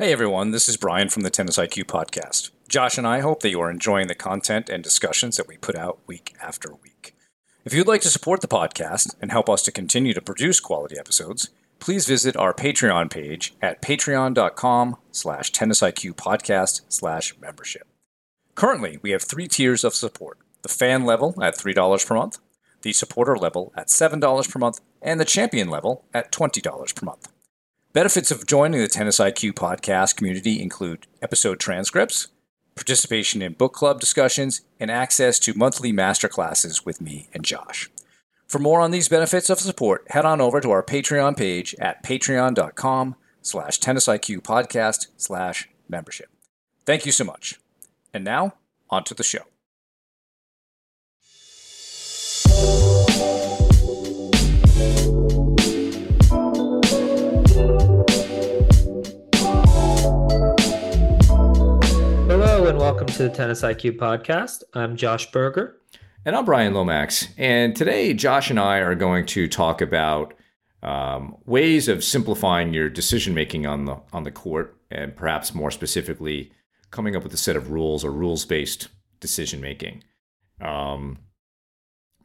Hey everyone, this is Brian from the Tennis IQ podcast. Josh and I hope that you are enjoying the content and discussions that we put out week after week. If you'd like to support the podcast and help us to continue to produce quality episodes, please visit our Patreon page at patreon.com slash tennisiqpodcast slash membership. Currently, we have three tiers of support. The fan level at $3 per month, the supporter level at $7 per month, and the champion level at $20 per month. Benefits of joining the Tennis IQ podcast community include episode transcripts, participation in book club discussions, and access to monthly masterclasses with me and Josh. For more on these benefits of support, head on over to our Patreon page at patreon.com slash tennisiqpodcast slash membership. Thank you so much. And now, on to the show. Welcome to the Tennis IQ podcast. I'm Josh Berger. And I'm Brian Lomax. And today, Josh and I are going to talk about um, ways of simplifying your decision making on the on the court, and perhaps more specifically, coming up with a set of rules or rules based decision making. Um,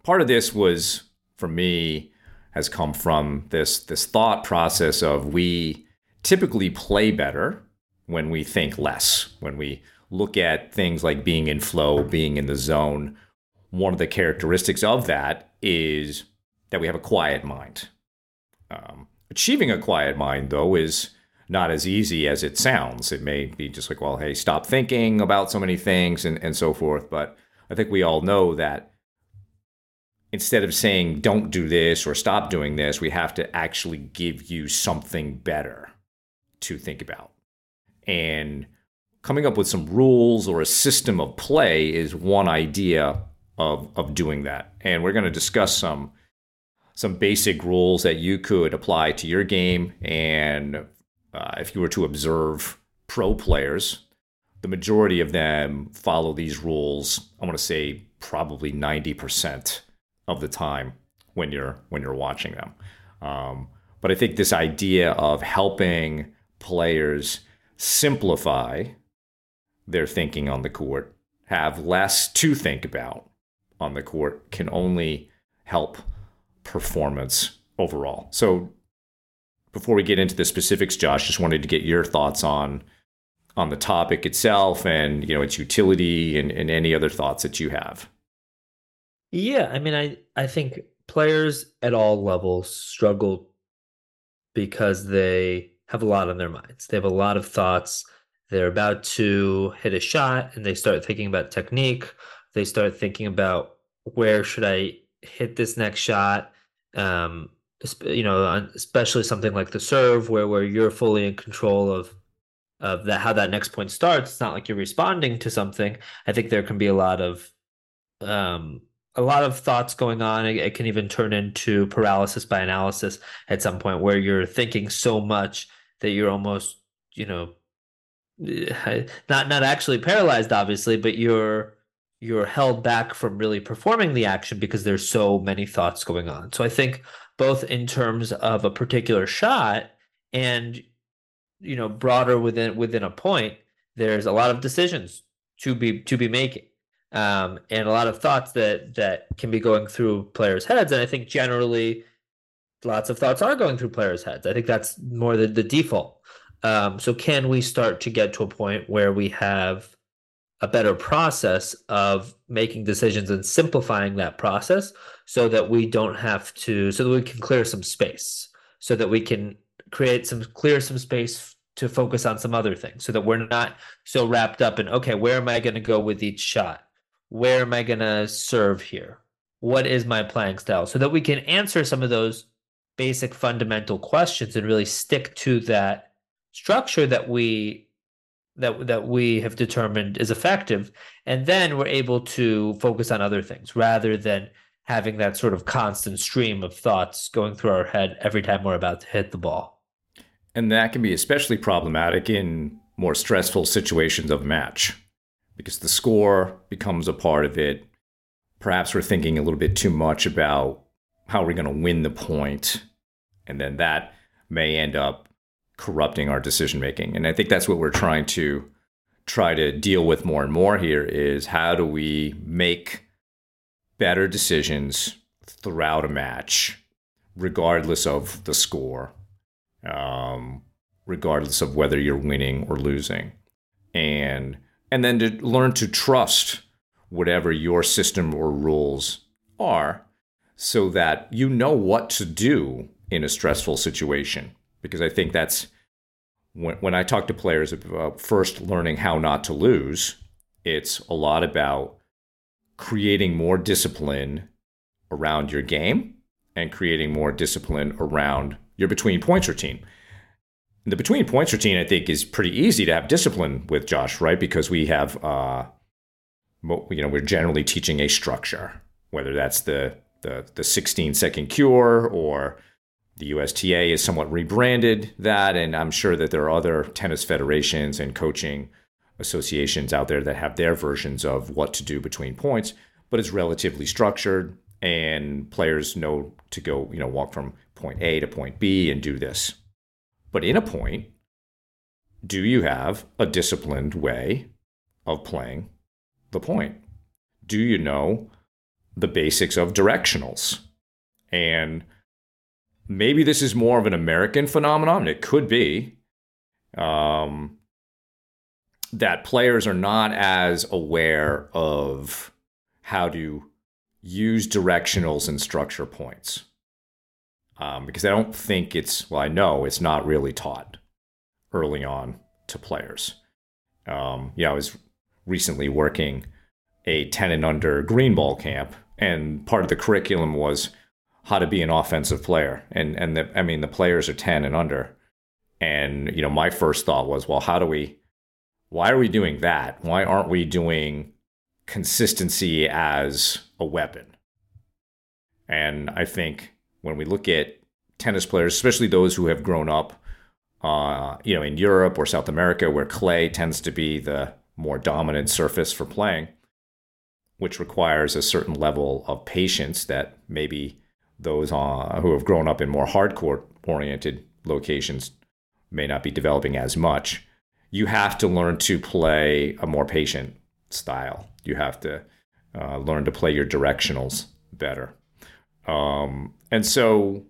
part of this was for me has come from this this thought process of we typically play better when we think less, when we look at things like being in flow, being in the zone, one of the characteristics of that is that we have a quiet mind. Um, achieving a quiet mind, though, is not as easy as it sounds. It may be just like, well, hey, stop thinking about so many things and, and so forth. But I think we all know that instead of saying, don't do this or stop doing this, we have to actually give you something better to think about. And coming up with some rules or a system of play is one idea of, of doing that. And we're going to discuss some some basic rules that you could apply to your game. And uh, if you were to observe pro players, the majority of them follow these rules. I want to say probably ninety percent of the time when you're when you're watching them. Um, but I think this idea of helping players simplify their thinking on the court, have less to think about on the court, can only help performance overall. So before we get into the specifics, Josh, just wanted to get your thoughts on on the topic itself and you know its utility and, and any other thoughts that you have. Yeah, I mean, I I think players at all levels struggle because they have a lot on their minds. They have a lot of thoughts they're about to hit a shot and they start thinking about technique. They start thinking about where should i hit this next shot um you know especially something like the serve where where you're fully in control of of that how that next point starts. It's not like you're responding to something. I think there can be a lot of um a lot of thoughts going on. It, it can even turn into paralysis by analysis at some point where you're thinking so much that you're almost you know not not actually paralyzed obviously but you're you're held back from really performing the action because there's so many thoughts going on. So i think both in terms of a particular shot and you know broader within within a point there's a lot of decisions to be to be making um, and a lot of thoughts that that can be going through players heads. And i think generally lots of thoughts are going through players heads. I think that's more the, the default um, so can we start to get to a point where we have a better process of making decisions and simplifying that process so that we don't have to so that we can clear some space so that we can create some clear some space to focus on some other things so that we're not so wrapped up in okay where am i going to go with each shot? Where am i going to serve here? What is my playing style? So that we can answer some of those basic fundamental questions and really stick to that structure that we that that we have determined is effective and then we're able to focus on other things rather than having that sort of constant stream of thoughts going through our head every time we're about to hit the ball. And that can be especially problematic in more stressful situations of match because the score becomes a part of it. Perhaps we're thinking a little bit too much about how we're going to win the point and then that may end up corrupting our decision making. And I think that's what we're trying to try to deal with more and more here is how do we make better decisions throughout a match, regardless of the score, um, regardless of whether you're winning or losing, and and then to learn to trust whatever your system or rules are, so that you know what to do in a stressful situation. Because I think that's when, when I talk to players about first learning how not to lose, it's a lot about creating more discipline around your game and creating more discipline around your between points routine. The between points routine, I think, is pretty easy to have discipline with Josh, right? Because we have, uh, you know, we're generally teaching a structure, whether that's the the the 16 second cure or the USTA is somewhat rebranded that, and I'm sure that there are other tennis federations and coaching associations out there that have their versions of what to do between points, but it's relatively structured and players know to go, you know, walk from point A to point B and do this. But in a point, do you have a disciplined way of playing the point? Do you know the basics of directionals? And maybe this is more of an American phenomenon. It could be um, that players are not as aware of how to use directionals and structure points. Um, because I don't think it's, well, I know it's not really taught early on to players. Um, yeah, I was recently working a 10 and under green ball camp, and part of the curriculum was how to be an offensive player. And and the, I mean the players are 10 and under. And you know, my first thought was, well, how do we why are we doing that? Why aren't we doing consistency as a weapon? And I think when we look at tennis players, especially those who have grown up uh, you know, in Europe or South America, where clay tends to be the more dominant surface for playing, which requires a certain level of patience that maybe those uh, who have grown up in more hard court oriented locations may not be developing as much. You have to learn to play a more patient style. You have to uh, learn to play your directionals better. Um, and so,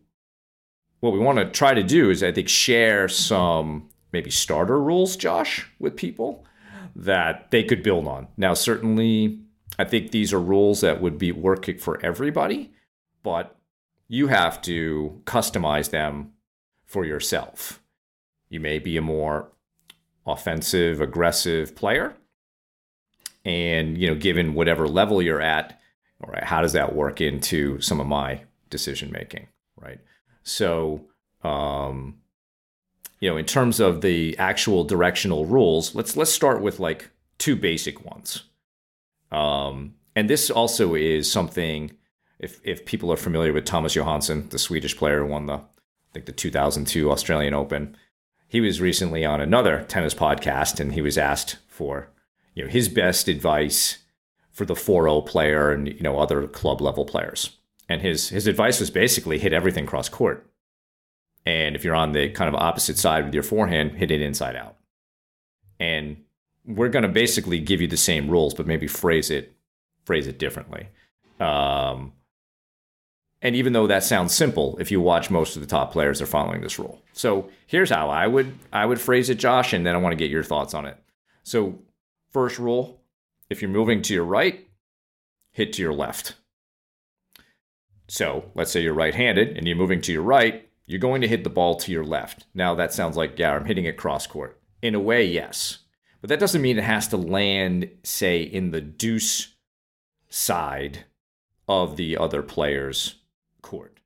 what we want to try to do is, I think, share some maybe starter rules, Josh, with people that they could build on. Now, certainly, I think these are rules that would be working for everybody, but you have to customize them for yourself. You may be a more offensive, aggressive player. And, you know, given whatever level you're at, all right, how does that work into some of my decision making, right? So, um, you know, in terms of the actual directional rules, let's let's start with like two basic ones. Um, and this also is something if if people are familiar with Thomas Johansson, the Swedish player who won the I think the 2002 Australian Open, he was recently on another tennis podcast and he was asked for you know his best advice for the 4-0 player and you know other club level players. And his his advice was basically hit everything cross court. And if you're on the kind of opposite side with your forehand, hit it inside out. And we're going to basically give you the same rules, but maybe phrase it phrase it differently. Um, and even though that sounds simple, if you watch most of the top players, they're following this rule. So here's how I would I would phrase it, Josh, and then I want to get your thoughts on it. So first rule, if you're moving to your right, hit to your left. So let's say you're right-handed and you're moving to your right, you're going to hit the ball to your left. Now that sounds like, yeah, I'm hitting it cross court. In a way, yes. But that doesn't mean it has to land, say, in the deuce side of the other player's court.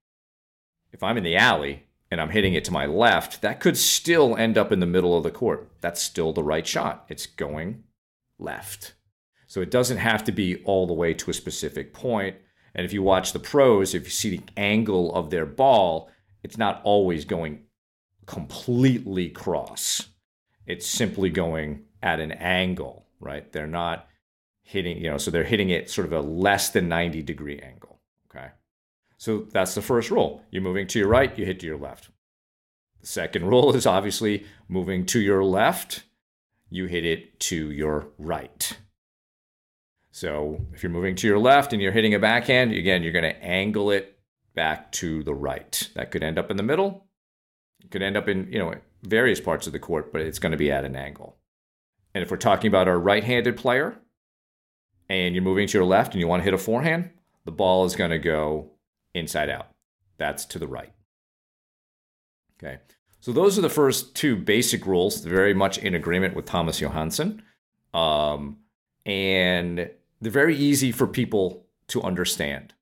If I'm in the alley and I'm hitting it to my left, that could still end up in the middle of the court. That's still the right shot. It's going left. So it doesn't have to be all the way to a specific point. And if you watch the pros, if you see the angle of their ball, it's not always going completely cross. It's simply going at an angle, right? They're not hitting, you know, so they're hitting it sort of a less than 90 degree angle. Okay. So that's the first rule. You're moving to your right, you hit to your left. The second rule is obviously moving to your left, you hit it to your right. So if you're moving to your left and you're hitting a backhand, again, you're going to angle it back to the right. That could end up in the middle. It could end up in, you know, various parts of the court, but it's going to be at an angle. And if we're talking about our right-handed player and you're moving to your left and you want to hit a forehand, the ball is going to go inside out. That's to the right. Okay. So those are the first two basic rules, very much in agreement with Thomas Johansson. Um, and they're very easy for people to understand.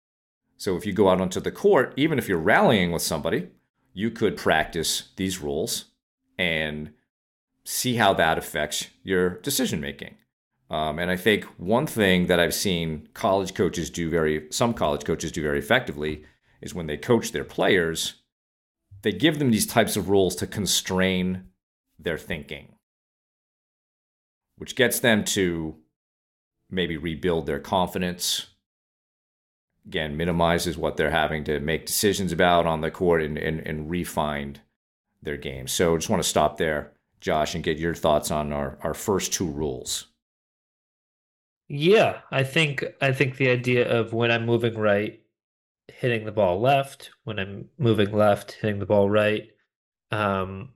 So if you go out onto the court, even if you're rallying with somebody, you could practice these rules and see how that affects your decision making. Um, and I think one thing that I've seen college coaches do very, some college coaches do very effectively is when they coach their players, they give them these types of rules to constrain their thinking, which gets them to maybe rebuild their confidence. Again, minimizes what they're having to make decisions about on the court and, and, and refine their game. So I just want to stop there, Josh, and get your thoughts on our, our first two rules. Yeah, I think I think the idea of when I'm moving right, hitting the ball left, when I'm moving left, hitting the ball right, um,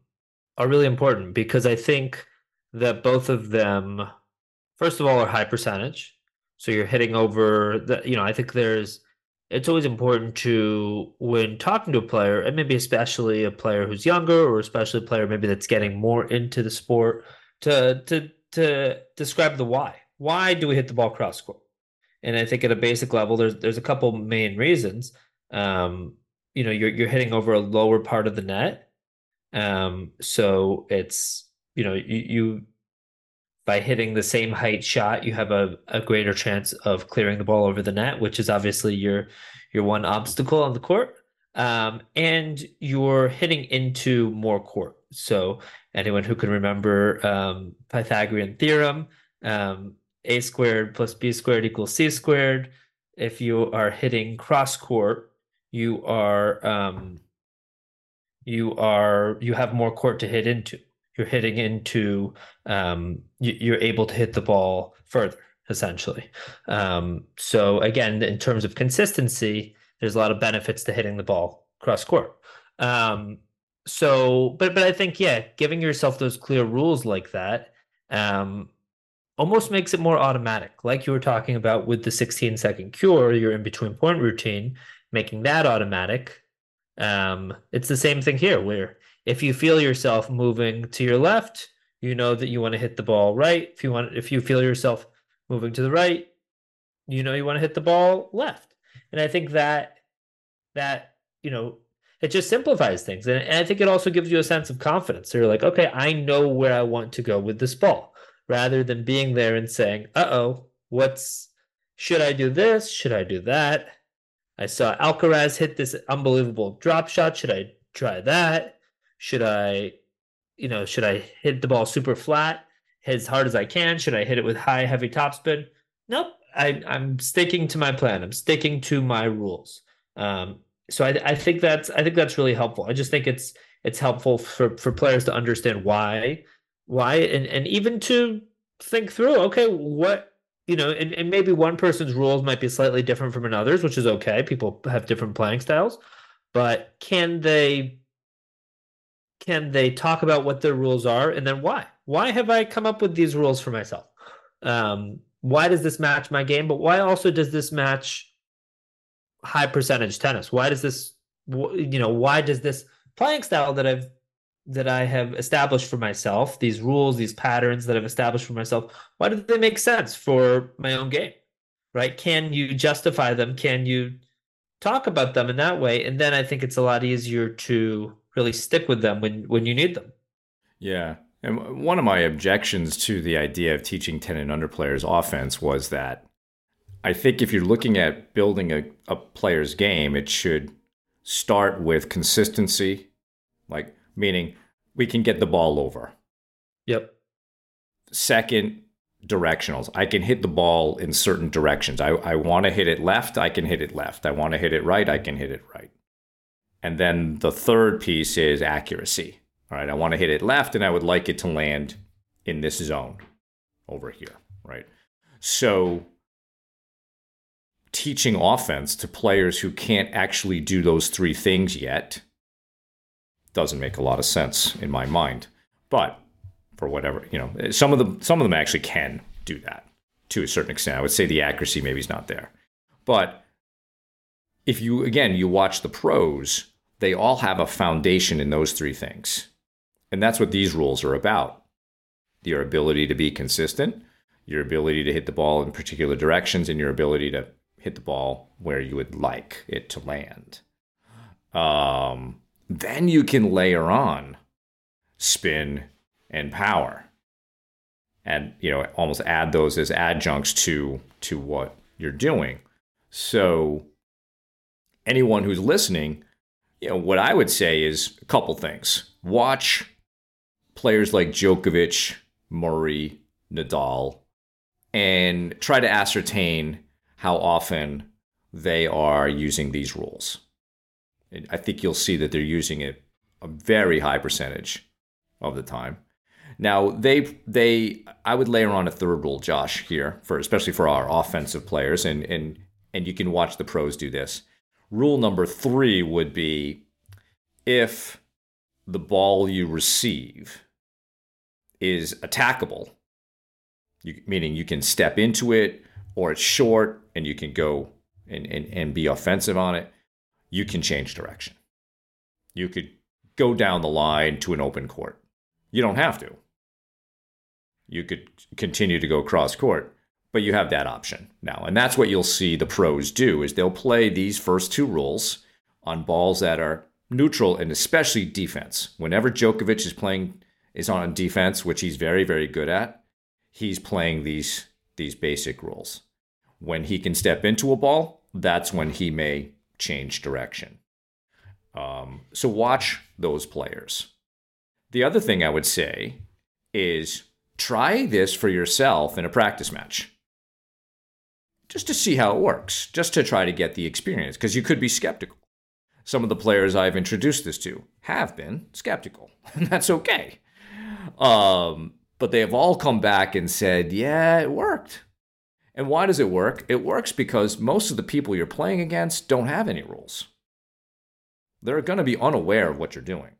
are really important because I think that both of them, first of all, are high percentage. So you're hitting over the, you know, I think there's, it's always important to, when talking to a player, and maybe especially a player who's younger or especially a player maybe that's getting more into the sport, to, to, to describe the why why do we hit the ball cross court? And I think at a basic level, there's there's a couple main reasons. Um, you know, you're you're hitting over a lower part of the net, um, so it's you know you, you by hitting the same height shot, you have a, a greater chance of clearing the ball over the net, which is obviously your your one obstacle on the court. Um, and you're hitting into more court. So anyone who can remember um, Pythagorean theorem, um, a squared plus b squared equals c squared. If you are hitting cross court, you are um, you are you have more court to hit into. You're hitting into um, you, are able to hit the ball further essentially. Um, so again, in terms of consistency, there's a lot of benefits to hitting the ball cross court. Um, so, but but I think yeah, giving yourself those clear rules like that um, almost makes it more automatic. Like you were talking about with the 16 second cure, your in between point routine, making that automatic. Um, it's the same thing here, where if you feel yourself moving to your left, you know that you want to hit the ball right. If you want, if you feel yourself moving to the right, you know you want to hit the ball left. And I think that that you know it just simplifies things, and, and I think it also gives you a sense of confidence. So you're like, okay, I know where I want to go with this ball rather than being there and saying, uh oh, what's, should I do this? Should I do that? I saw Alcaraz hit this unbelievable drop shot. Should I try that? Should I, you know, should I hit the ball super flat as hard as I can? Should I hit it with high, heavy topspin? Nope. I, I'm sticking to my plan. I'm sticking to my rules. Um, so I, I think that's I think that's really helpful. I just think it's it's helpful for for players to understand why why and and even to think through okay what you know and, and maybe one person's rules might be slightly different from another's which is okay. People have different playing styles. But can they can they talk about what their rules are and then why? Why have i come up with these rules for myself? Um why does this match my game? But why also does this match high percentage tennis? Why does this you know why does this playing style that i've that I have established for myself, these rules, these patterns that I've established for myself, why do they make sense for my own game? Right? Can you justify them? Can you talk about them in that way? And then I think it's a lot easier to really stick with them when when you need them. Yeah. And one of my objections to the idea of teaching 10 and under players offense was that I think if you're looking at building a, a player's game, it should start with consistency. Like meaning we can get the ball over. Yep. Second, directionals. I can hit the ball in certain directions. I, I want to hit it left, I can hit it left. I want to hit it right, I can hit it right. And then the third piece is accuracy. All right, I want to hit it left and I would like it to land in this zone over here, right? So teaching offense to players who can't actually do those three things yet doesn't make a lot of sense in my mind. But for whatever, you know, some of them some of them actually can do that to a certain extent. I would say the accuracy maybe is not there. But if you again you watch the pros, they all have a foundation in those three things. And that's what these rules are about. Your ability to be consistent, your ability to hit the ball in particular directions, and your ability to hit the ball where you would like it to land. Um, then you can layer on spin and power. And you know almost add those as adjuncts to to what you're doing. So anyone who's listening you know what i would say is a couple things. Watch players like Djokovic, Murray, Nadal and try to ascertain how often they are using these rules I think you'll see that they're using it a very high percentage of the time. Now they they I would layer on a third rule, Josh, here for especially for our offensive players, and and and you can watch the pros do this. Rule number three would be if the ball you receive is attackable, you, meaning you can step into it or it's short and you can go and, and, and be offensive on it you can change direction. You could go down the line to an open court. You don't have to. You could continue to go cross court, but you have that option now. And that's what you'll see the pros do is they'll play these first two rules on balls that are neutral and especially defense. Whenever Djokovic is playing is on defense, which he's very very good at, he's playing these these basic rules. When he can step into a ball, that's when he may change direction. Um, so watch those players. The other thing I would say is try this for yourself in a practice match. Just to see how it works, just to try to get the experience, because you could be skeptical. Some of the players I've introduced this to have been skeptical, and that's okay. Um, but they have all come back and said, yeah, it worked. And why does it work? It works because most of the people you're playing against don't have any rules. They're going to be unaware of what you're doing.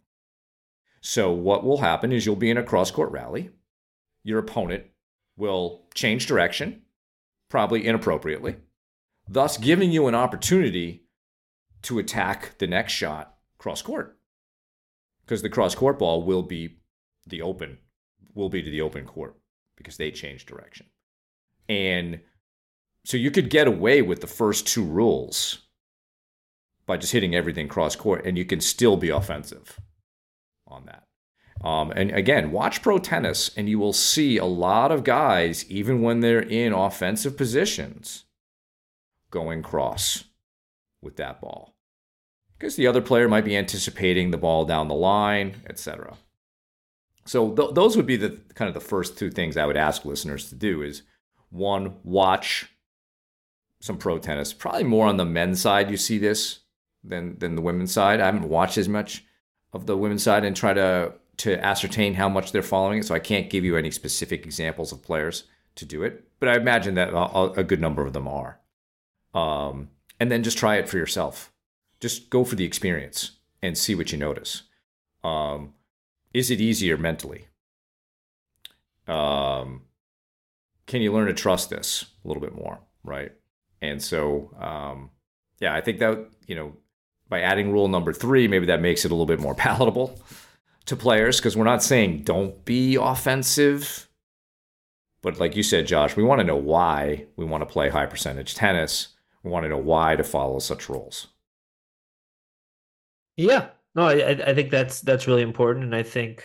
So, what will happen is you'll be in a cross court rally. Your opponent will change direction, probably inappropriately, thus giving you an opportunity to attack the next shot cross court. Because the cross court ball will be the open, will be to the open court because they change direction. And so you could get away with the first two rules by just hitting everything cross court, and you can still be offensive on that. Um, and again, watch pro tennis, and you will see a lot of guys, even when they're in offensive positions, going cross with that ball because the other player might be anticipating the ball down the line, etc. So th- those would be the kind of the first two things I would ask listeners to do: is one, watch some pro tennis. Probably more on the men's side you see this than than the women's side. I haven't watched as much of the women's side and try to to ascertain how much they're following it. So I can't give you any specific examples of players to do it, but I imagine that a, a good number of them are. Um, and then just try it for yourself. Just go for the experience and see what you notice. Um, is it easier mentally? Um, can you learn to trust this a little bit more, right? And so, um, yeah, I think that you know, by adding rule number three, maybe that makes it a little bit more palatable to players because we're not saying don't be offensive, but like you said, Josh, we want to know why we want to play high percentage tennis. We want to know why to follow such rules. Yeah, no, I I think that's that's really important, and I think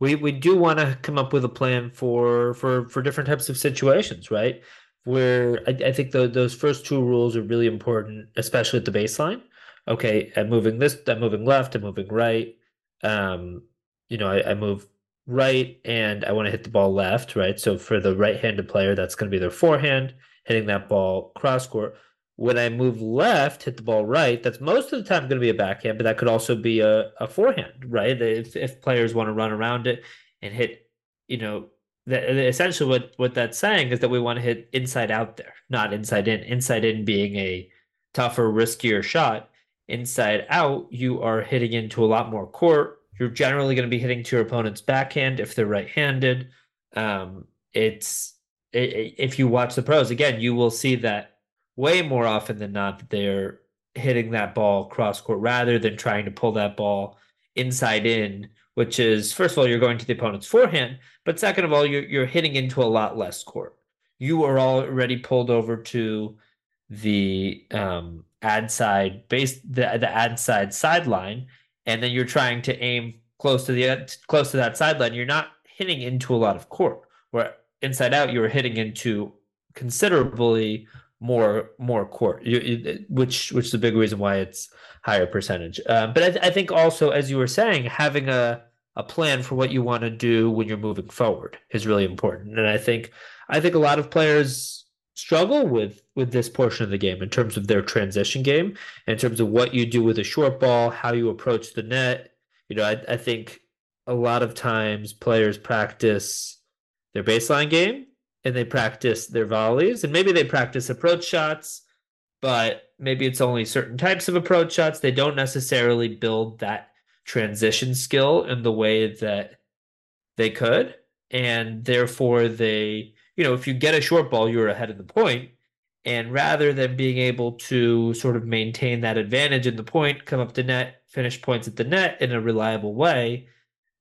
we we do want to come up with a plan for for for different types of situations, right? Where I, I think the, those first two rules are really important, especially at the baseline. Okay, I'm moving this, I'm moving left, I'm moving right. Um, you know, I, I move right and I want to hit the ball left, right? So for the right-handed player, that's going to be their forehand, hitting that ball cross court. When I move left, hit the ball right, that's most of the time going to be a backhand, but that could also be a, a forehand, right? If, if players want to run around it and hit, you know, essentially what, what that's saying is that we want to hit inside out there, not inside in. Inside in being a tougher, riskier shot. Inside out, you are hitting into a lot more court. You're generally going to be hitting to your opponent's backhand if they're right handed. Um, it's it, if you watch the pros again, you will see that way more often than not that they're hitting that ball cross court rather than trying to pull that ball inside in, which is first of all you're going to the opponent's forehand, but second of all you're you're hitting into a lot less court. You are already pulled over to the um, ad side base the the ad side sideline, and then you're trying to aim close to the close to that sideline. You're not hitting into a lot of court. Where inside out, you are hitting into considerably more more court, you, which which is a big reason why it's higher percentage. Um, but I, I think also, as you were saying, having a a plan for what you want to do when you're moving forward is really important. And I think I think a lot of players struggle with with this portion of the game in terms of their transition game, in terms of what you do with a short ball, how you approach the net. You know, I, I think a lot of times players practice their baseline game and they practice their volleys and maybe they practice approach shots but maybe it's only certain types of approach shots they don't necessarily build that transition skill in the way that they could and therefore they you know if you get a short ball you're ahead of the point and rather than being able to sort of maintain that advantage in the point come up to net finish points at the net in a reliable way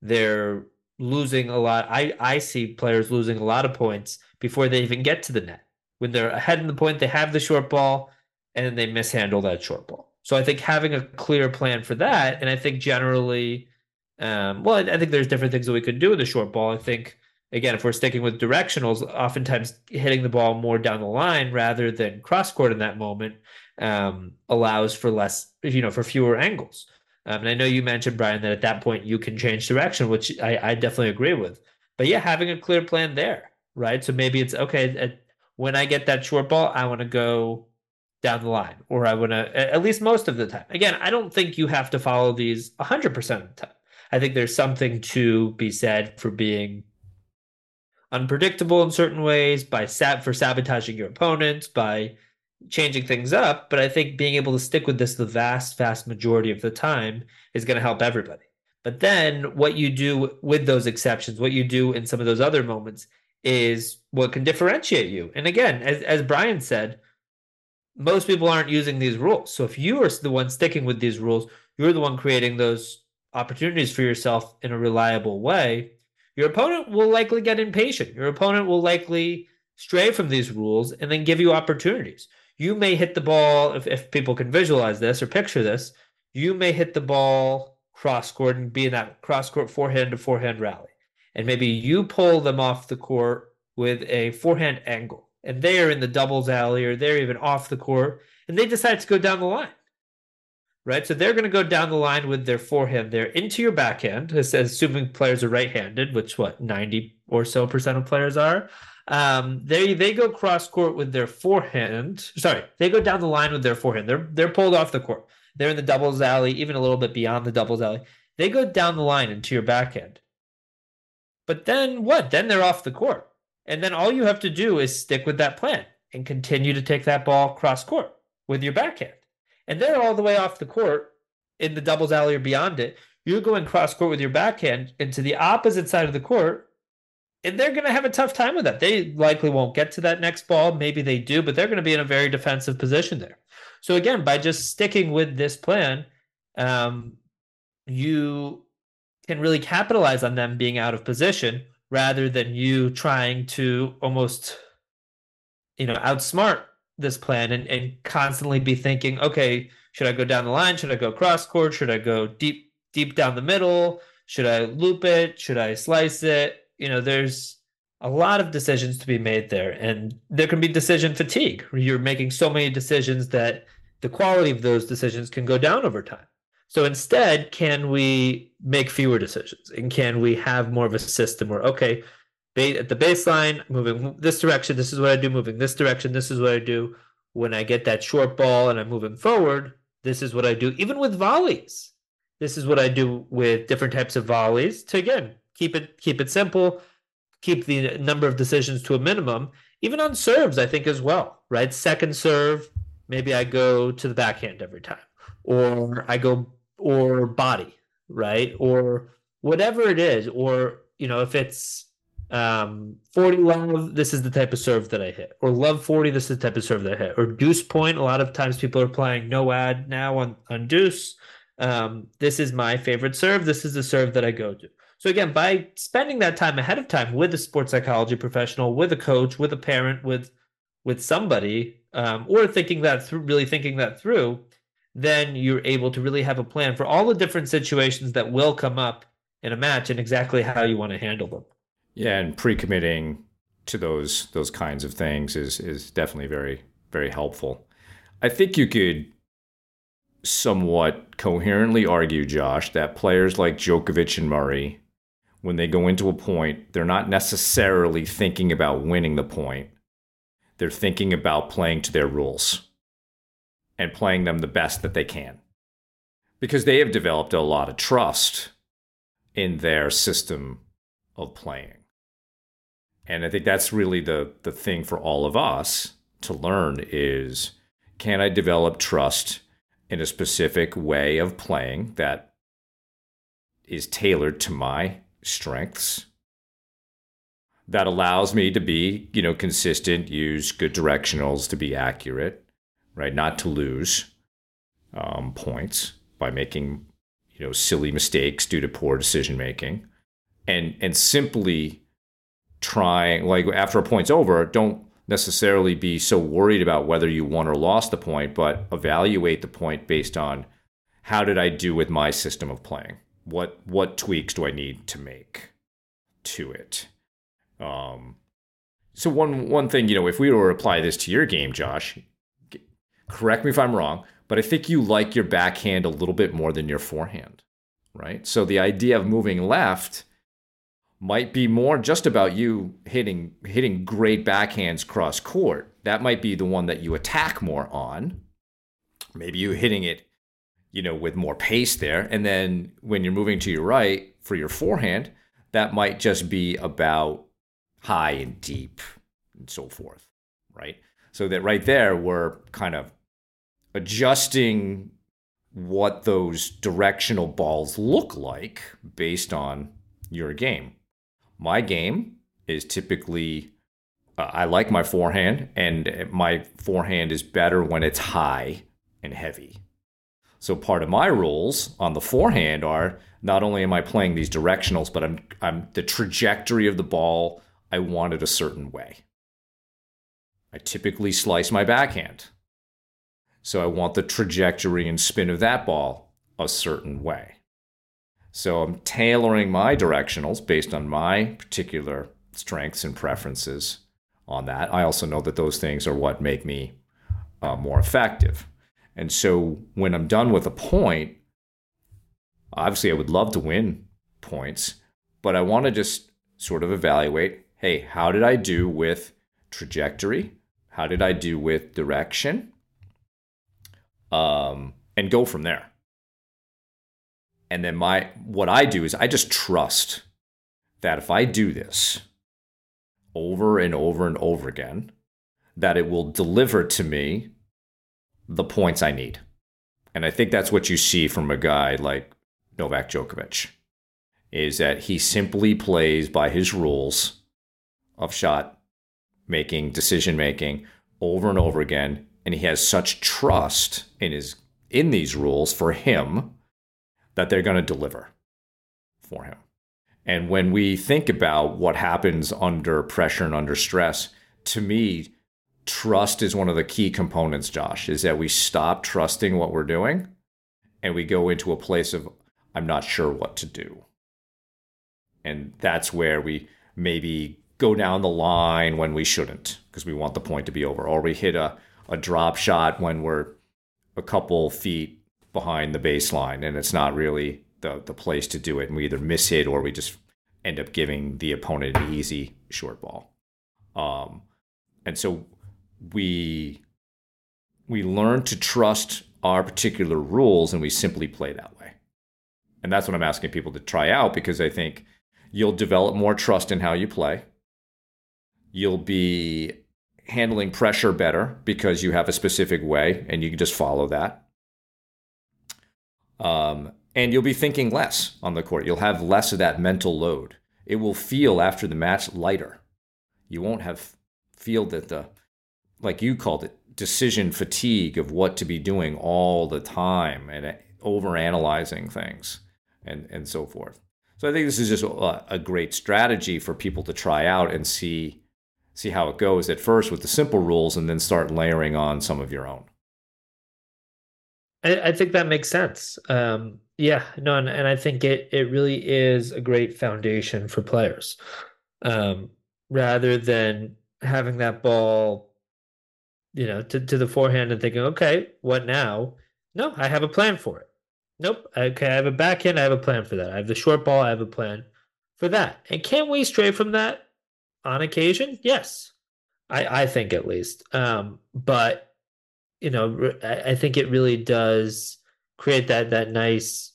they're losing a lot. I, I see players losing a lot of points before they even get to the net. When they're ahead in the point, they have the short ball and then they mishandle that short ball. So I think having a clear plan for that, and I think generally, um, well, I, I think there's different things that we could do with the short ball. I think again, if we're sticking with directionals, oftentimes hitting the ball more down the line rather than cross court in that moment um, allows for less, you know, for fewer angles. Um, and I know you mentioned Brian that at that point you can change direction, which I, I definitely agree with. But yeah, having a clear plan there, right? So maybe it's okay. At, when I get that short ball, I want to go down the line, or I want to at least most of the time. Again, I don't think you have to follow these 100% of the time. I think there's something to be said for being unpredictable in certain ways by sab- for sabotaging your opponent by changing things up, but I think being able to stick with this the vast, vast majority of the time is going to help everybody. But then what you do with those exceptions, what you do in some of those other moments is what can differentiate you. And again, as, as Brian said, most people aren't using these rules. So if you are the one sticking with these rules, you're the one creating those opportunities for yourself in a reliable way. Your opponent will likely get impatient. Your opponent will likely stray from these rules and then give you opportunities you may hit the ball if, if people can visualize this or picture this you may hit the ball cross court and be in that cross court forehand to forehand rally and maybe you pull them off the court with a forehand angle and they are in the doubles alley or they're even off the court and they decide to go down the line right so they're going to go down the line with their forehand there into your backhand assuming players are right-handed which what 90 or so percent of players are um, they they go cross court with their forehand. Sorry, they go down the line with their forehand. They're they're pulled off the court. They're in the doubles alley, even a little bit beyond the doubles alley. They go down the line into your backhand. But then what? Then they're off the court. And then all you have to do is stick with that plan and continue to take that ball cross court with your backhand. And they're all the way off the court in the doubles alley or beyond it. You're going cross court with your backhand into the opposite side of the court and they're going to have a tough time with that. They likely won't get to that next ball. Maybe they do, but they're going to be in a very defensive position there. So again, by just sticking with this plan, um, you can really capitalize on them being out of position rather than you trying to almost, you know, outsmart this plan and, and constantly be thinking, okay, should I go down the line? Should I go cross court? Should I go deep, deep down the middle? Should I loop it? Should I slice it? you know, there's a lot of decisions to be made there, and there can be decision fatigue. You're making so many decisions that the quality of those decisions can go down over time. So instead, can we make fewer decisions, and can we have more of a system where okay, at the baseline, moving this direction, this is what I do. Moving this direction, this is what I do. when I get that short ball and I'm moving forward, this is what I do. Even with volleys, this is what I do with different types of volleys to again keep it keep it simple, keep the number of decisions to a minimum. Even on serves, I think as well, right? Second serve, maybe I go to the backhand every time, or I go or body, right? Or whatever it is, or you know, if it's um 40 love this is the type of serve that i hit. Or love 40 this is the type of serve that i hit. Or deuce point a lot of times people are playing no ad now on on deuce. Um this is my favorite serve. This is the serve that i go to. So again by spending that time ahead of time with a sports psychology professional with a coach with a parent with with somebody um, or thinking that through really thinking that through then you're able to really have a plan for all the different situations that will come up in a match and exactly how you want to handle them yeah, and pre-committing to those those kinds of things is is definitely very very helpful. I think you could somewhat coherently argue, Josh, that players like Djokovic and Murray, when they go into a point, they're not necessarily thinking about winning the point. They're thinking about playing to their rules and playing them the best that they can. Because they have developed a lot of trust in their system of playing. And I think that's really the the thing for all of us to learn is can I develop trust in a specific way of playing that is tailored to my strengths that allows me to be, you know, consistent, use good directionals to be accurate, right? Not to lose um, points by making, you know, silly mistakes due to poor decision making, and and simply trying like after a point's over, don't necessarily be so worried about whether you won or lost the point, but evaluate the point based on how did I do with my system of playing? What what tweaks do I need to make to it? Um, so one one thing, you know, if we were to apply this to your game, Josh, correct me if I'm wrong, but I think you like your backhand a little bit more than your forehand, right? So the idea of moving left might be more just about you hitting hitting great backhands cross court. That might be the one that you attack more on. Maybe you hitting it, you know, with more pace there. And then when you're moving to your right for your forehand, that might just be about high and deep and so forth, right? So that right there we're kind of adjusting what those directional balls look like based on your game my game is typically uh, I like my forehand, and my forehand is better when it's high and heavy. So part of my rules on the forehand are not only am I playing these directionals, but I'm I'm the trajectory of the ball I want it a certain way. I typically slice my backhand. So I want the trajectory and spin of that ball a certain way. So I'm tailoring my directionals based on my particular strengths and preferences on that. I also know that those things are what make me uh, more effective. And so when I'm done with a point, obviously I would love to win points, but I want to just sort of evaluate hey, how did I do with trajectory? How did I do with direction? Um, and go from there. And then my what I do is I just trust that if I do this over and over and over again, that it will deliver to me the points I need. And I think that's what you see from a guy like Novak Djokovic is that he simply plays by his rules of shot making, decision making over and over again and he has such trust in his in these rules for him that they're going to deliver for him. And when we think about what happens under pressure and under stress, to me, trust is one of the key components, Josh, is that we stop trusting what we're doing and we go into a place of, I'm not sure what to do. And that's where we maybe go down the line when we shouldn't because we want the point to be over, or we hit a, a drop shot when we're a couple feet behind the baseline, and it's not really the the place to do it. And we either miss it or we just end up giving the opponent an easy short ball. Um, and so we we learn to trust our particular rules and we simply play that way. And that's what I'm asking people to try out because I think you'll develop more trust in how you play. You'll be handling pressure better because you have a specific way and you can just follow that. Um, and you'll be thinking less on the court. You'll have less of that mental load. It will feel after the match lighter. You won't have feel that the like you called it decision fatigue of what to be doing all the time and over analyzing things and and so forth. So I think this is just a, a great strategy for people to try out and see see how it goes at first with the simple rules and then start layering on some of your own. I, I think that makes sense. Um, yeah, no, and, and I think it it really is a great foundation for players. Um, rather than having that ball, you know, to, to the forehand and thinking, okay, what now? No, I have a plan for it. Nope. Okay, I have a backhand, I have a plan for that. I have the short ball, I have a plan for that. And can't we stray from that on occasion? Yes. I, I think at least. Um, but you know, I, think it really does create that that nice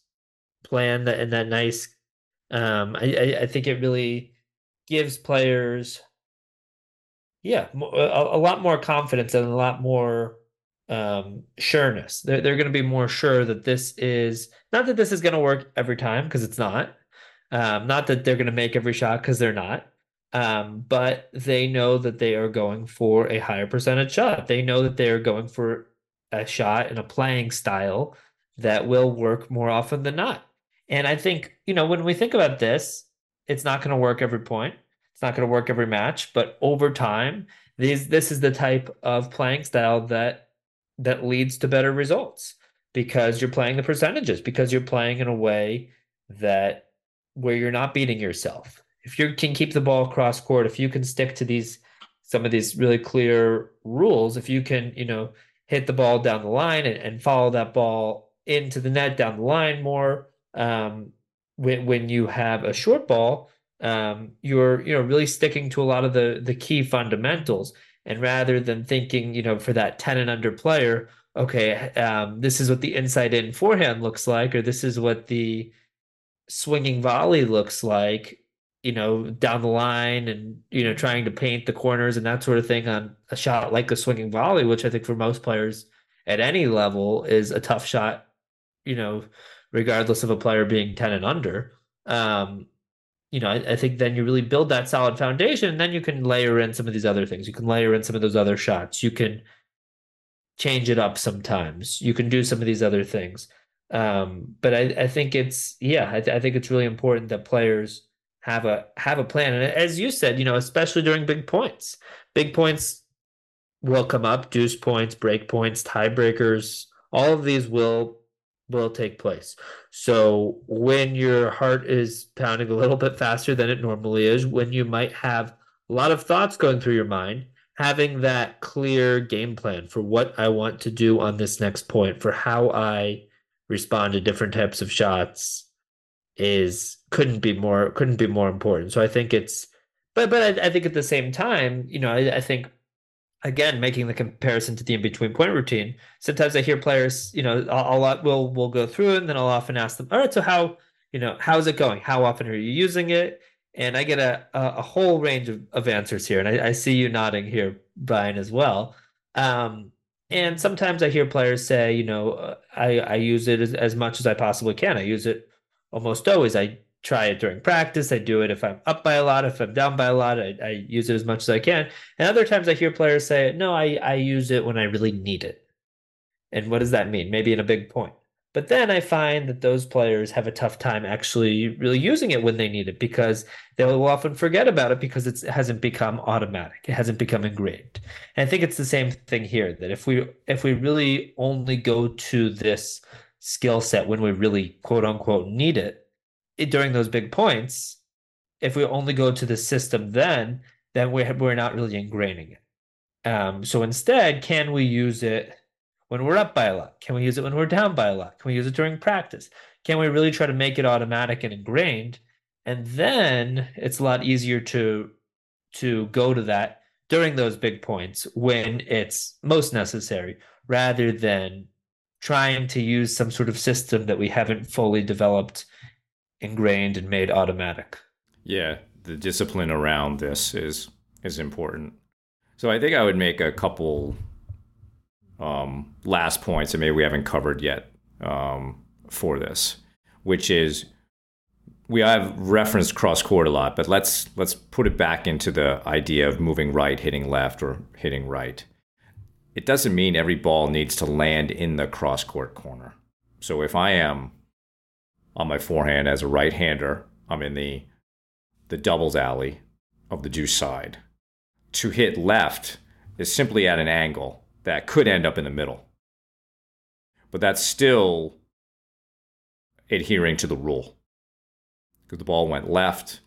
plan that and that nice um I, I think it really gives players yeah a, a lot more confidence and a lot more um sureness they're, they're going to be more sure that this is not that this is going to work every time because it's not um not that they're going to make every shot because they're not um but they know that they are going for a higher percentage shot they know that they are going for a shot and a playing style that will work more often than not and I think, you know, when we think about this, it's not going to work every point. It's not going to work every match, but over time, these this is the type of playing style that that leads to better results because you're playing the percentages because you're playing in a way that where you're not beating yourself. If you can keep the ball cross court, if you can stick to these some of these really clear rules, if you can, you know, hit the ball down the line and, and follow that ball into the net down the line more, um, when when you have a short ball, um, you're you know really sticking to a lot of the the key fundamentals, and rather than thinking you know for that ten and under player, okay, um, this is what the inside in forehand looks like, or this is what the swinging volley looks like you know down the line and you know trying to paint the corners and that sort of thing on a shot like a swinging volley which i think for most players at any level is a tough shot you know regardless of a player being 10 and under. Um, you know, I, I, think then you really build that solid foundation, and then you can layer in some of these other things. You can layer in some of those other shots. You can change it up sometimes. You can do some of these other things. Um, but I, I think it's yeah, I, I think it's really important that players have a have a plan. And as you said, you know, especially during big points, big points will come up, deuce points, break points, tiebreakers. All of these will will take place. So when your heart is pounding a little bit faster than it normally is, when you might have a lot of thoughts going through your mind, having that clear game plan for what I want to do on this next point, for how I respond to different types of shots is couldn't be more couldn't be more important. So I think it's but but I, I think at the same time, you know, I, I think again making the comparison to the in between point routine sometimes i hear players you know i'll, I'll will will go through it and then i'll often ask them all right so how you know how's it going? How often are you using it? And i get a a, whole range of, of answers here and I, I see you nodding here brian as well. Um, and sometimes i hear players say you know i i use it as, as much as i possibly can. I use it almost always. I try it during practice. I do it if I'm up by a lot. If I'm down by a lot, I, I use it as much as I can. And other times I hear players say, no, I, I use it when I really need it. And what does that mean? Maybe in a big point. But then I find that those players have a tough time actually really using it when they need it because they will often forget about it because it hasn't become automatic. It hasn't become ingrained. And I think it's the same thing here that if we if we really only go to this skill set when we really quote unquote need it, during those big points, if we only go to the system then, then we're, we're not really ingraining it. Um, so instead, can we use it when we're up by a lot? Can we use it when we're down by a lot? Can we use it during practice? Can we really try to make it automatic and ingrained? And then it's a lot easier to to go to that during those big points when it's most necessary rather than trying to use some sort of system that we haven't fully developed, ingrained, and made automatic. Yeah, the discipline around this is is important. So I think I would make a couple um, last points that maybe we haven't covered yet um, for this, which is we have referenced cross court a lot, but let's let's put it back into the idea of moving right, hitting left, or hitting right. It doesn't mean every ball needs to land in the cross court corner. So if I am on my forehand as a right hander, I'm in the the doubles alley of the deuce side. To hit left is simply at an angle that could end up in the middle. But that's still adhering to the rule. Because the ball went left,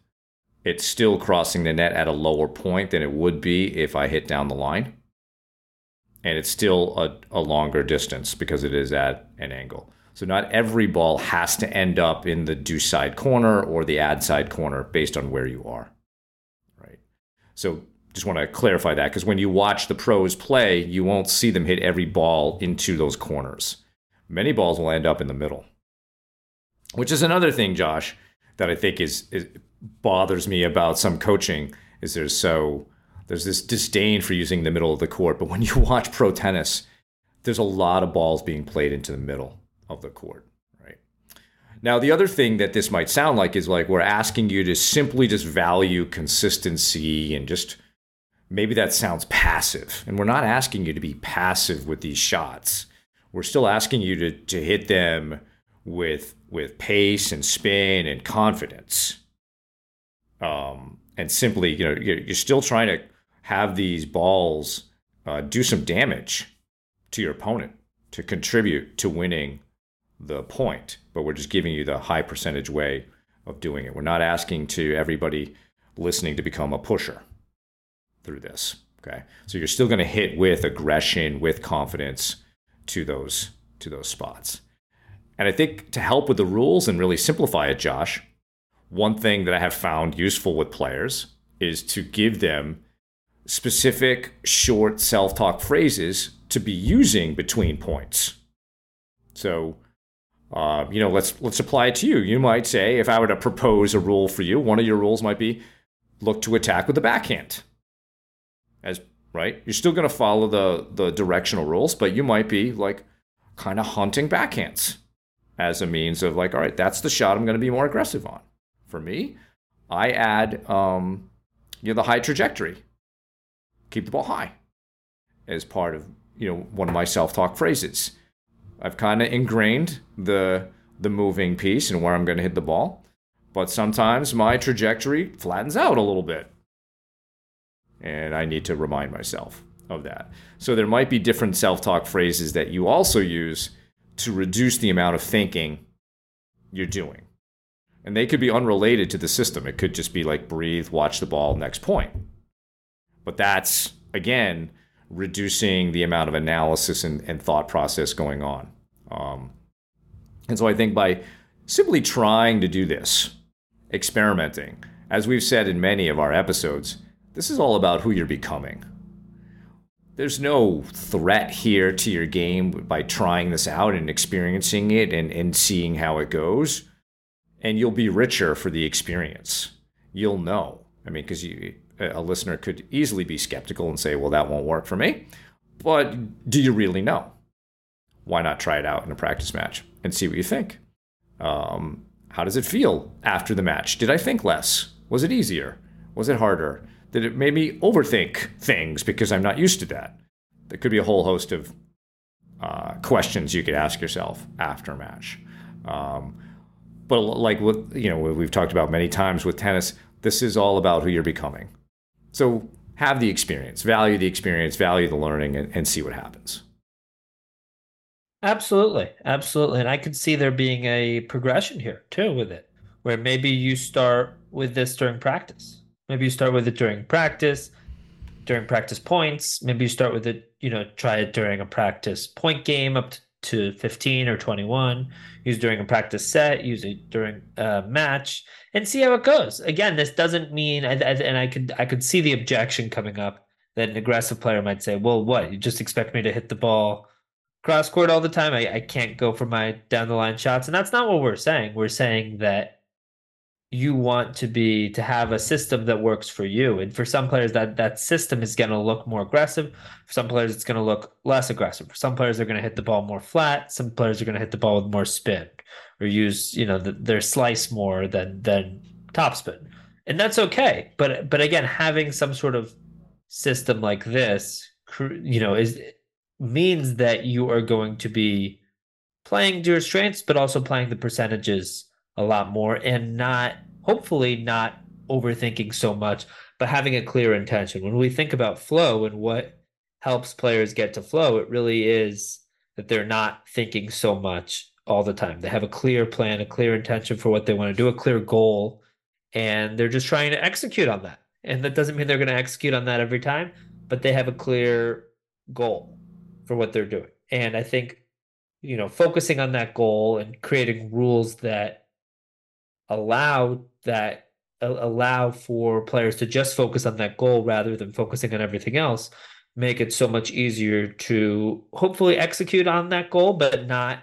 it's still crossing the net at a lower point than it would be if I hit down the line. And it's still a, a longer distance because it is at an angle. So not every ball has to end up in the deuce side corner or the ad side corner based on where you are. Right. So just want to clarify that because when you watch the pros play, you won't see them hit every ball into those corners. Many balls will end up in the middle. Which is another thing, Josh, that I think is, is bothers me about some coaching is there's so there's this disdain for using the middle of the court, but when you watch pro tennis, there's a lot of balls being played into the middle of the court, right? Now, the other thing that this might sound like is like we're asking you to simply just value consistency and just maybe that sounds passive. And we're not asking you to be passive with these shots. We're still asking you to, to hit them with with pace and spin and confidence. Um, and simply, you know, you're, you're still trying to have these balls uh, do some damage to your opponent to contribute to winning the point, but we're just giving you the high percentage way of doing it. We're not asking to everybody listening to become a pusher through this. Okay. So you're still going to hit with aggression, with confidence to those to those spots. And I think to help with the rules and really simplify it, Josh, one thing that I have found useful with players is to give them specific short self-talk phrases to be using between points. So uh, you know, let's let's apply it to you. You might say, if I were to propose a rule for you, one of your rules might be look to attack with the backhand. As right, you're still going to follow the the directional rules, but you might be like kind of hunting backhands as a means of like, all right, that's the shot I'm going to be more aggressive on. For me, I add um, you know the high trajectory, keep the ball high, as part of you know one of my self talk phrases I've kind of ingrained the the moving piece and where I'm going to hit the ball. But sometimes my trajectory flattens out a little bit. And I need to remind myself of that. So there might be different self-talk phrases that you also use to reduce the amount of thinking you're doing. And they could be unrelated to the system. It could just be like breathe, watch the ball, next point. But that's again reducing the amount of analysis and, and thought process going on. Um, and so I think by simply trying to do this, experimenting, as we've said in many of our episodes, this is all about who you're becoming. There's no threat here to your game by trying this out and experiencing it and, and seeing how it goes. And you'll be richer for the experience. You'll know. I mean, because you, a listener could easily be skeptical and say, well, that won't work for me. But do you really know? Why not try it out in a practice match and see what you think? Um, how does it feel after the match? Did I think less? Was it easier? Was it harder? Did it make me overthink things because I'm not used to that? There could be a whole host of uh, questions you could ask yourself after a match. Um, but like what you know, we've talked about many times with tennis, this is all about who you're becoming. So have the experience, value the experience, value the learning, and, and see what happens. Absolutely. Absolutely. And I could see there being a progression here too with it, where maybe you start with this during practice. Maybe you start with it during practice, during practice points. Maybe you start with it, you know, try it during a practice point game up to 15 or 21. Use during a practice set, use it during a match and see how it goes. Again, this doesn't mean, and I could I could see the objection coming up that an aggressive player might say, "Well, what? You just expect me to hit the ball cross court all the time. I, I can't go for my down the line shots. And that's not what we're saying. We're saying that you want to be to have a system that works for you. And for some players that that system is going to look more aggressive. For some players it's going to look less aggressive. For some players they're going to hit the ball more flat. Some players are going to hit the ball with more spin or use, you know, the, their slice more than than topspin. And that's okay. But but again, having some sort of system like this, you know, is means that you are going to be playing to your strengths, but also playing the percentages a lot more and not, hopefully, not overthinking so much, but having a clear intention. When we think about flow and what helps players get to flow, it really is that they're not thinking so much all the time. They have a clear plan, a clear intention for what they want to do, a clear goal, and they're just trying to execute on that. And that doesn't mean they're going to execute on that every time, but they have a clear goal for what they're doing. And I think, you know, focusing on that goal and creating rules that allow that allow for players to just focus on that goal rather than focusing on everything else make it so much easier to hopefully execute on that goal but not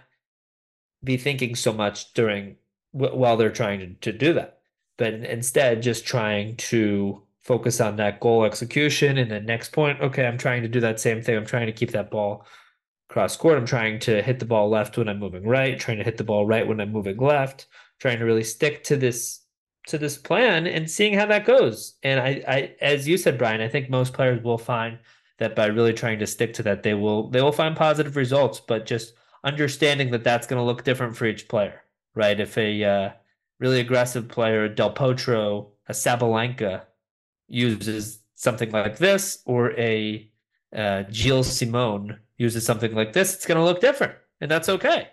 be thinking so much during while they're trying to, to do that. But instead just trying to focus on that goal execution and the next point okay i'm trying to do that same thing. I'm trying to keep that ball cross court. I'm trying to hit the ball left when i'm moving right trying to hit the ball right when i'm moving left trying to really stick to this to this plan and seeing how that goes and i i as you said brian i think most players will find that by really trying to stick to that they will they will find positive results but just understanding that that's going to look different for each player right if a uh, really aggressive player del potro a sabalenka uses something like this or a uh, Gilles Simon uses something like this, it's going to look different. And that's okay.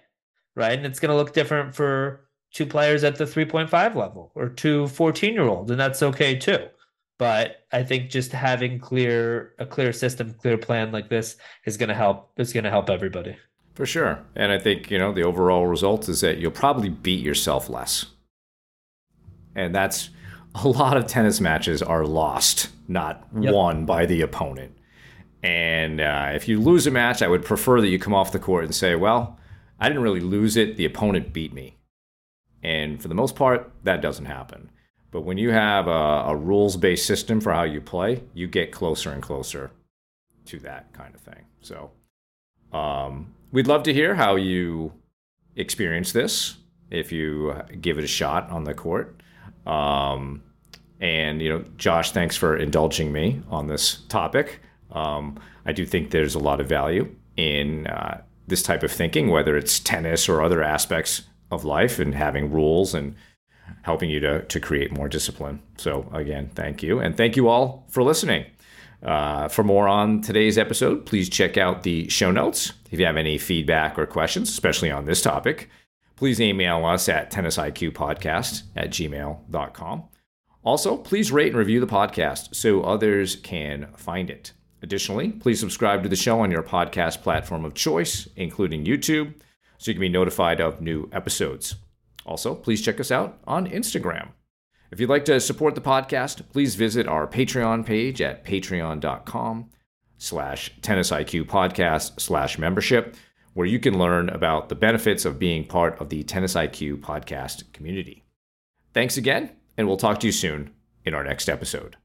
Right. And it's going to look different for two players at the 3.5 level or two 14 year olds. And that's okay too. But I think just having clear a clear system, clear plan like this is going to help. Is going to help everybody. For sure. And I think, you know, the overall result is that you'll probably beat yourself less. And that's a lot of tennis matches are lost, not yep. won by the opponent. And uh, if you lose a match, I would prefer that you come off the court and say, well, I didn't really lose it. The opponent beat me. And for the most part, that doesn't happen. But when you have a, a rules based system for how you play, you get closer and closer to that kind of thing. So um, we'd love to hear how you experience this if you give it a shot on the court. Um, and you know, Josh, thanks for indulging me on this topic. Um, I do think there's a lot of value in uh, this type of thinking, whether it's tennis or other aspects of life, and having rules and helping you to to create more discipline. So again, thank you, and thank you all for listening. Uh, for more on today's episode, please check out the show notes. If you have any feedback or questions, especially on this topic, please email us at tennisiqpodcast at gmail.com. Also, please rate and review the podcast so others can find it. Additionally, please subscribe to the show on your podcast platform of choice, including YouTube, so you can be notified of new episodes. Also, please check us out on Instagram. If you'd like to support the podcast, please visit our Patreon page at patreon.com slash tennisiq podcast slash membership, where you can learn about the benefits of being part of the Tennis IQ podcast community. Thanks again, and we'll talk to you soon in our next episode.